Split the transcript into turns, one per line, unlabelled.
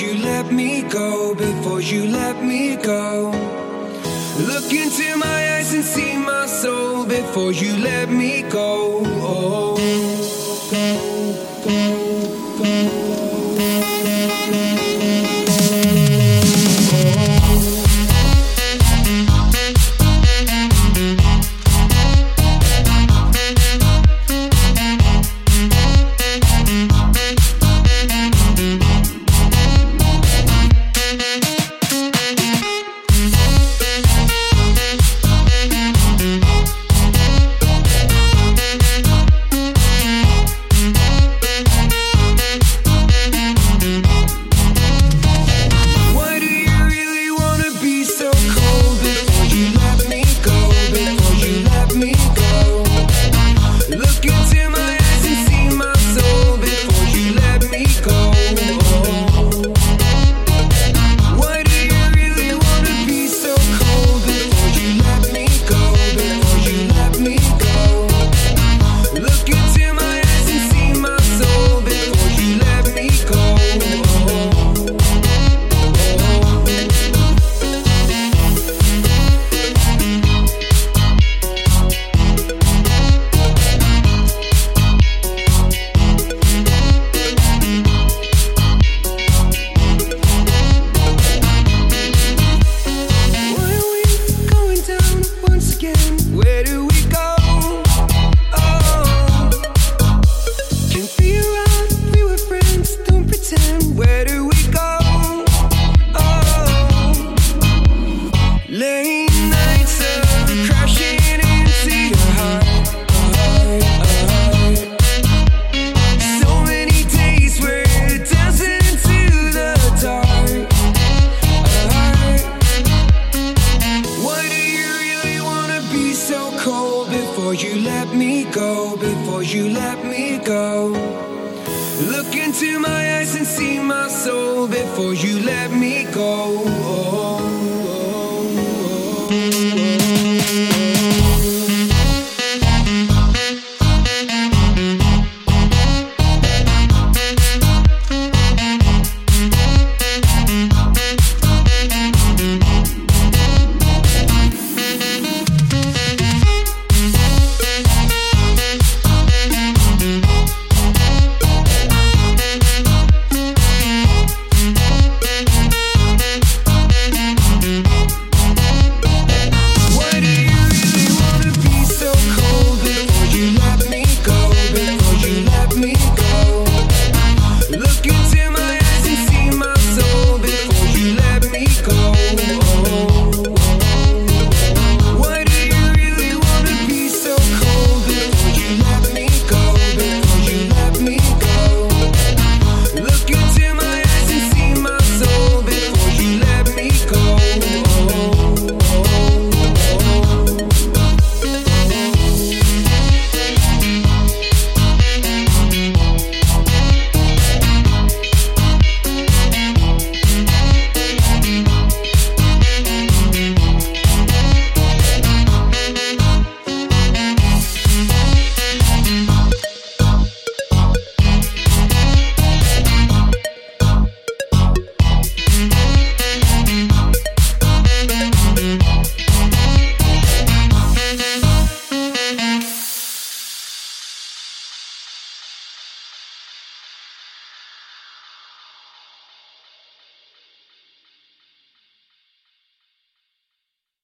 you let me go, before you let me go. Look into my eyes and see my soul before you let me go. Oh. go before you let me go. Look into my eyes and see my soul before you let me go. Oh, oh, oh, oh.